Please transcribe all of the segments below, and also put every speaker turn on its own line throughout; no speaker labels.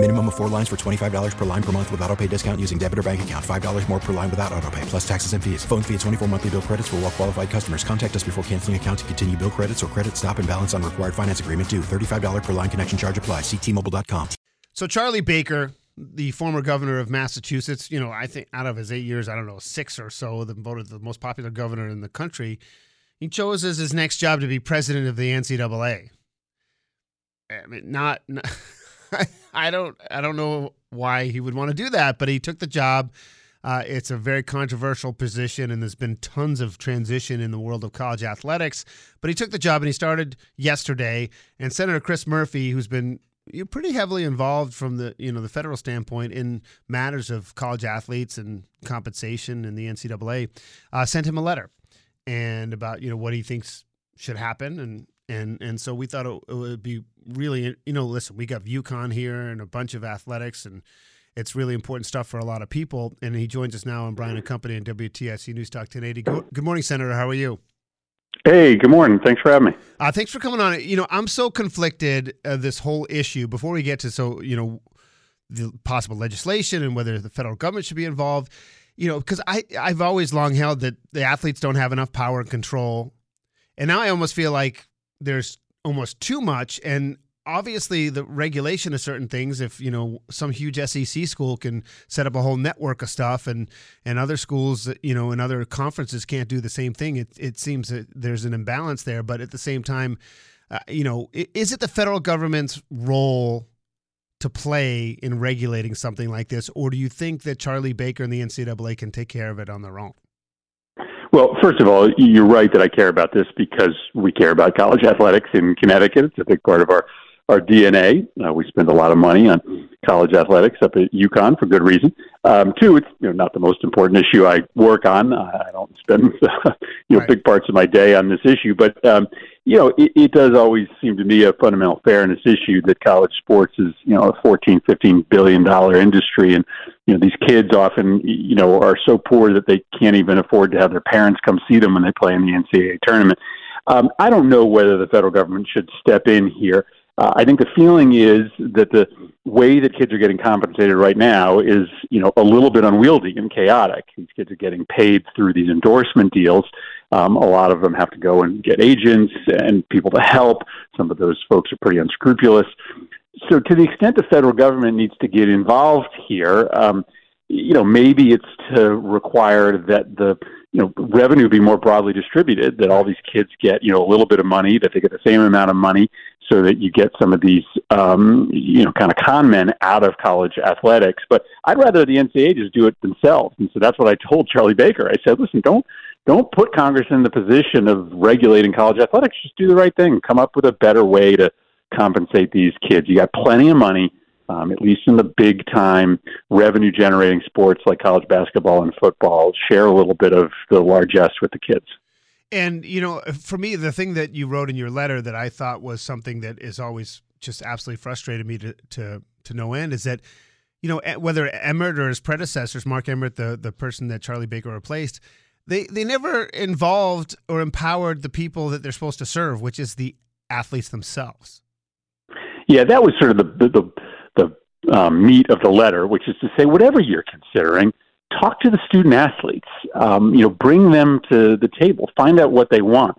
Minimum of four lines for $25 per line per month with auto pay discount using debit or bank account. $5 more per line without auto pay, plus taxes and fees. Phone fee at 24 monthly bill credits for all well qualified customers. Contact us before canceling account to continue bill credits or credit stop and balance on required finance agreement due. $35 per line connection charge apply. Ctmobile.com.
So Charlie Baker, the former governor of Massachusetts, you know, I think out of his eight years, I don't know, six or so, the voted the most popular governor in the country. He chose as his next job to be president of the NCAA. I mean, not, not I don't, I don't know why he would want to do that, but he took the job. Uh, it's a very controversial position, and there's been tons of transition in the world of college athletics. But he took the job, and he started yesterday. And Senator Chris Murphy, who's been you're pretty heavily involved from the you know the federal standpoint in matters of college athletes and compensation and the NCAA, uh, sent him a letter and about you know what he thinks should happen and and and so we thought it, it would be really you know listen we got UConn here and a bunch of athletics and it's really important stuff for a lot of people and he joins us now on Brian and Company and WTIC News Talk 1080. Good, good morning, Senator. How are you?
Hey, good morning. Thanks for having me.
Uh, thanks for coming on. You know, I'm so conflicted uh, this whole issue. Before we get to so you know the possible legislation and whether the federal government should be involved, you know, because I I've always long held that the athletes don't have enough power and control, and now I almost feel like there's almost too much and obviously the regulation of certain things if you know some huge SEC school can set up a whole network of stuff and and other schools you know and other conferences can't do the same thing it it seems that there's an imbalance there but at the same time uh, you know is it the federal government's role to play in regulating something like this or do you think that Charlie Baker and the NCAA can take care of it on their own
well, first of all, you're right that I care about this because we care about college athletics in Connecticut. It's a big part of our our DNA. Uh, we spend a lot of money on college athletics up at UConn for good reason. Um, two, it's you know not the most important issue I work on. I don't spend uh, you know right. big parts of my day on this issue, but um, you know it, it does always seem to me a fundamental fairness issue that college sports is you know a 14, 15 billion dollar industry, and you know these kids often you know are so poor that they can't even afford to have their parents come see them when they play in the NCAA tournament. Um, I don't know whether the federal government should step in here. Uh, I think the feeling is that the way that kids are getting compensated right now is, you know, a little bit unwieldy and chaotic. These kids are getting paid through these endorsement deals. Um, a lot of them have to go and get agents and people to help. Some of those folks are pretty unscrupulous. So, to the extent the federal government needs to get involved here, um, you know, maybe it's to require that the you know revenue be more broadly distributed that all these kids get you know a little bit of money that they get the same amount of money so that you get some of these um you know kind of con men out of college athletics. But i'd rather the ncaa just do it themselves. And so that's what i told charlie baker. I said listen don't don't put congress in the position of regulating college athletics. Just do the right thing. Come up with a better way to compensate these kids. You got plenty of money um, at least in the big time revenue generating sports like college basketball and football, share a little bit of the largesse with the kids.
And, you know, for me, the thing that you wrote in your letter that I thought was something that is always just absolutely frustrated me to, to, to no end is that, you know, whether Emmert or his predecessors, Mark Emmert, the, the person that Charlie Baker replaced, they, they never involved or empowered the people that they're supposed to serve, which is the athletes themselves.
Yeah, that was sort of the, the, the um, meat of the letter, which is to say, whatever you're considering, talk to the student athletes. Um, you know, bring them to the table. Find out what they want.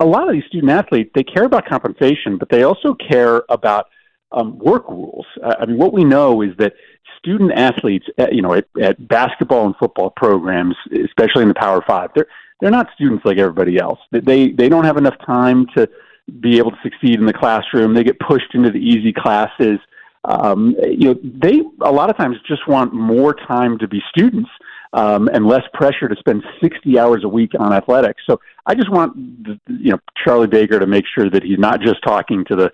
A lot of these student athletes, they care about compensation, but they also care about um, work rules. I mean, what we know is that student athletes, at, you know, at, at basketball and football programs, especially in the Power Five, they're they're not students like everybody else. They they don't have enough time to be able to succeed in the classroom. They get pushed into the easy classes um, you know, they a lot of times just want more time to be students um, and less pressure to spend 60 hours a week on athletics. So I just want, you know, Charlie Baker to make sure that he's not just talking to the,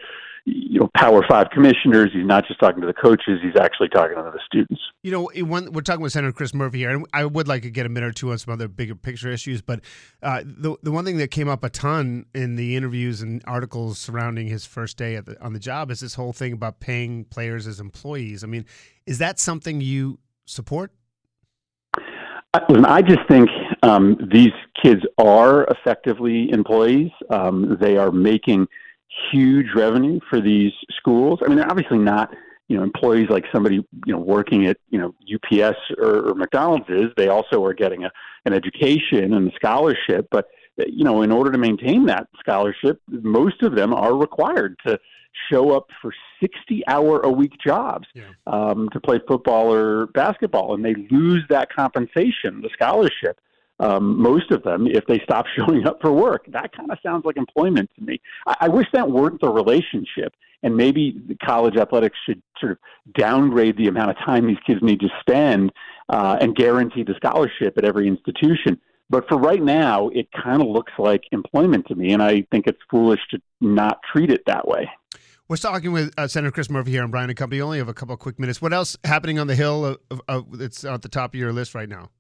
you know Power Five commissioners. He's not just talking to the coaches. He's actually talking to the students.
You know, one, we're talking with Senator Chris Murphy here, and I would like to get a minute or two on some other bigger picture issues. But uh, the the one thing that came up a ton in the interviews and articles surrounding his first day the, on the job is this whole thing about paying players as employees. I mean, is that something you support?
Listen, I just think um, these kids are effectively employees. Um, they are making huge revenue for these schools. I mean, they're obviously not you know employees like somebody you know working at you know UPS or, or McDonald's is. They also are getting a, an education and a scholarship, but you know in order to maintain that scholarship, most of them are required to show up for 60 hour a week jobs yeah. um, to play football or basketball, and they lose that compensation, the scholarship. Um, most of them, if they stop showing up for work, that kind of sounds like employment to me. I, I wish that weren't the relationship, and maybe the college athletics should sort of downgrade the amount of time these kids need to spend uh, and guarantee the scholarship at every institution. But for right now, it kind of looks like employment to me, and I think it's foolish to not treat it that way.
We're talking with uh, Senator Chris Murphy here on Brian and Company. only have a couple of quick minutes. What else happening on the Hill that's at the top of your list right now?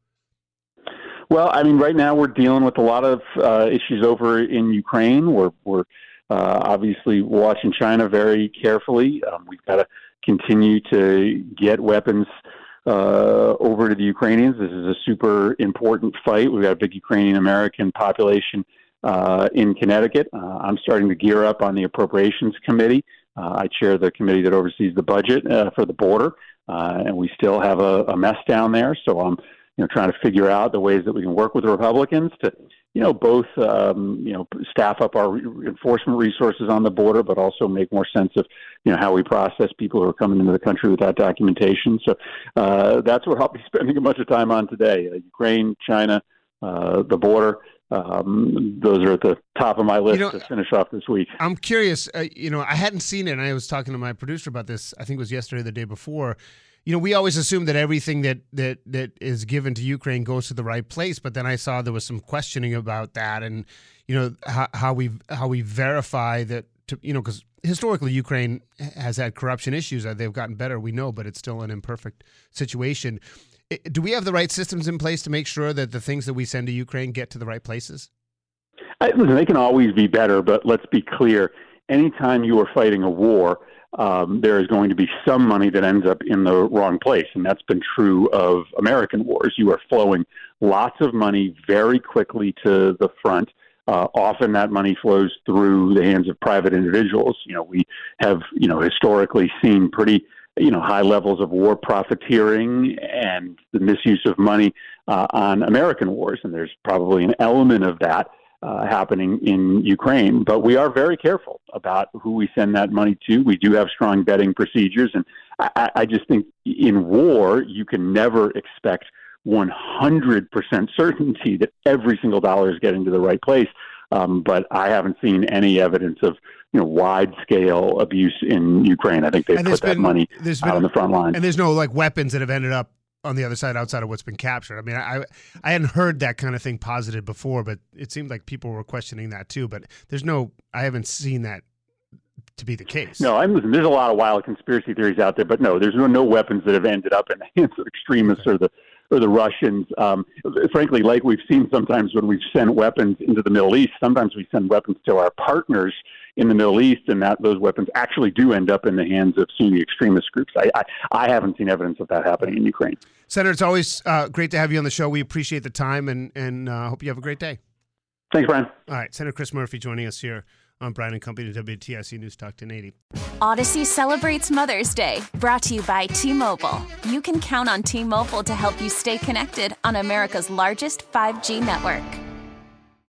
Well, I mean, right now we're dealing with a lot of uh, issues over in Ukraine. We're, we're uh, obviously watching China very carefully. Um, we've got to continue to get weapons uh, over to the Ukrainians. This is a super important fight. We've got a big Ukrainian American population uh, in Connecticut. Uh, I'm starting to gear up on the Appropriations Committee. Uh, I chair the committee that oversees the budget uh, for the border, uh, and we still have a, a mess down there. So I'm, you know, trying to figure out the ways that we can work with the Republicans to, you know, both, um, you know, staff up our re- enforcement resources on the border, but also make more sense of, you know, how we process people who are coming into the country without documentation. So uh, that's what I'll be spending a bunch of time on today: uh, Ukraine, China, uh, the border um, those are at the top of my list you know, to finish off this week.
I'm curious. Uh, you know, I hadn't seen it, and I was talking to my producer about this. I think it was yesterday, or the day before. You know, we always assume that everything that that that is given to Ukraine goes to the right place, but then I saw there was some questioning about that, and you know how, how we how we verify that. To, you know, because historically Ukraine has had corruption issues. They've gotten better, we know, but it's still an imperfect situation do we have the right systems in place to make sure that the things that we send to Ukraine get to the right places?
I, listen, they can always be better, but let's be clear. Anytime you are fighting a war, um, there is going to be some money that ends up in the wrong place. And that's been true of American wars. You are flowing lots of money very quickly to the front. Uh, often that money flows through the hands of private individuals. You know, we have, you know, historically seen pretty you know, high levels of war profiteering and the misuse of money uh, on American wars. And there's probably an element of that uh, happening in Ukraine. But we are very careful about who we send that money to. We do have strong vetting procedures. And I, I just think in war, you can never expect 100% certainty that every single dollar is getting to the right place. Um, but I haven't seen any evidence of you know wide scale abuse in Ukraine. I think they put been, that money out been, on the front line.
And there's no like weapons that have ended up on the other side outside of what's been captured. I mean, I I hadn't heard that kind of thing posited before, but it seemed like people were questioning that too. But there's no, I haven't seen that to be the case.
No, I'm there's a lot of wild conspiracy theories out there, but no, there's no, no weapons that have ended up in the hands of extremists okay. or the or the Russians. Um, frankly, like we've seen sometimes when we've sent weapons into the Middle East, sometimes we send weapons to our partners in the Middle East, and that those weapons actually do end up in the hands of Sunni extremist groups. I, I, I haven't seen evidence of that happening in Ukraine.
Senator, it's always uh, great to have you on the show. We appreciate the time, and and uh, hope you have a great day.
Thanks, Brian.
All right, Senator Chris Murphy joining us here on Brian and Company WTIC News Talk 1080.
Audacy celebrates Mother's Day, brought to you by T-Mobile. You can count on T-Mobile to help you stay connected on America's largest 5G network.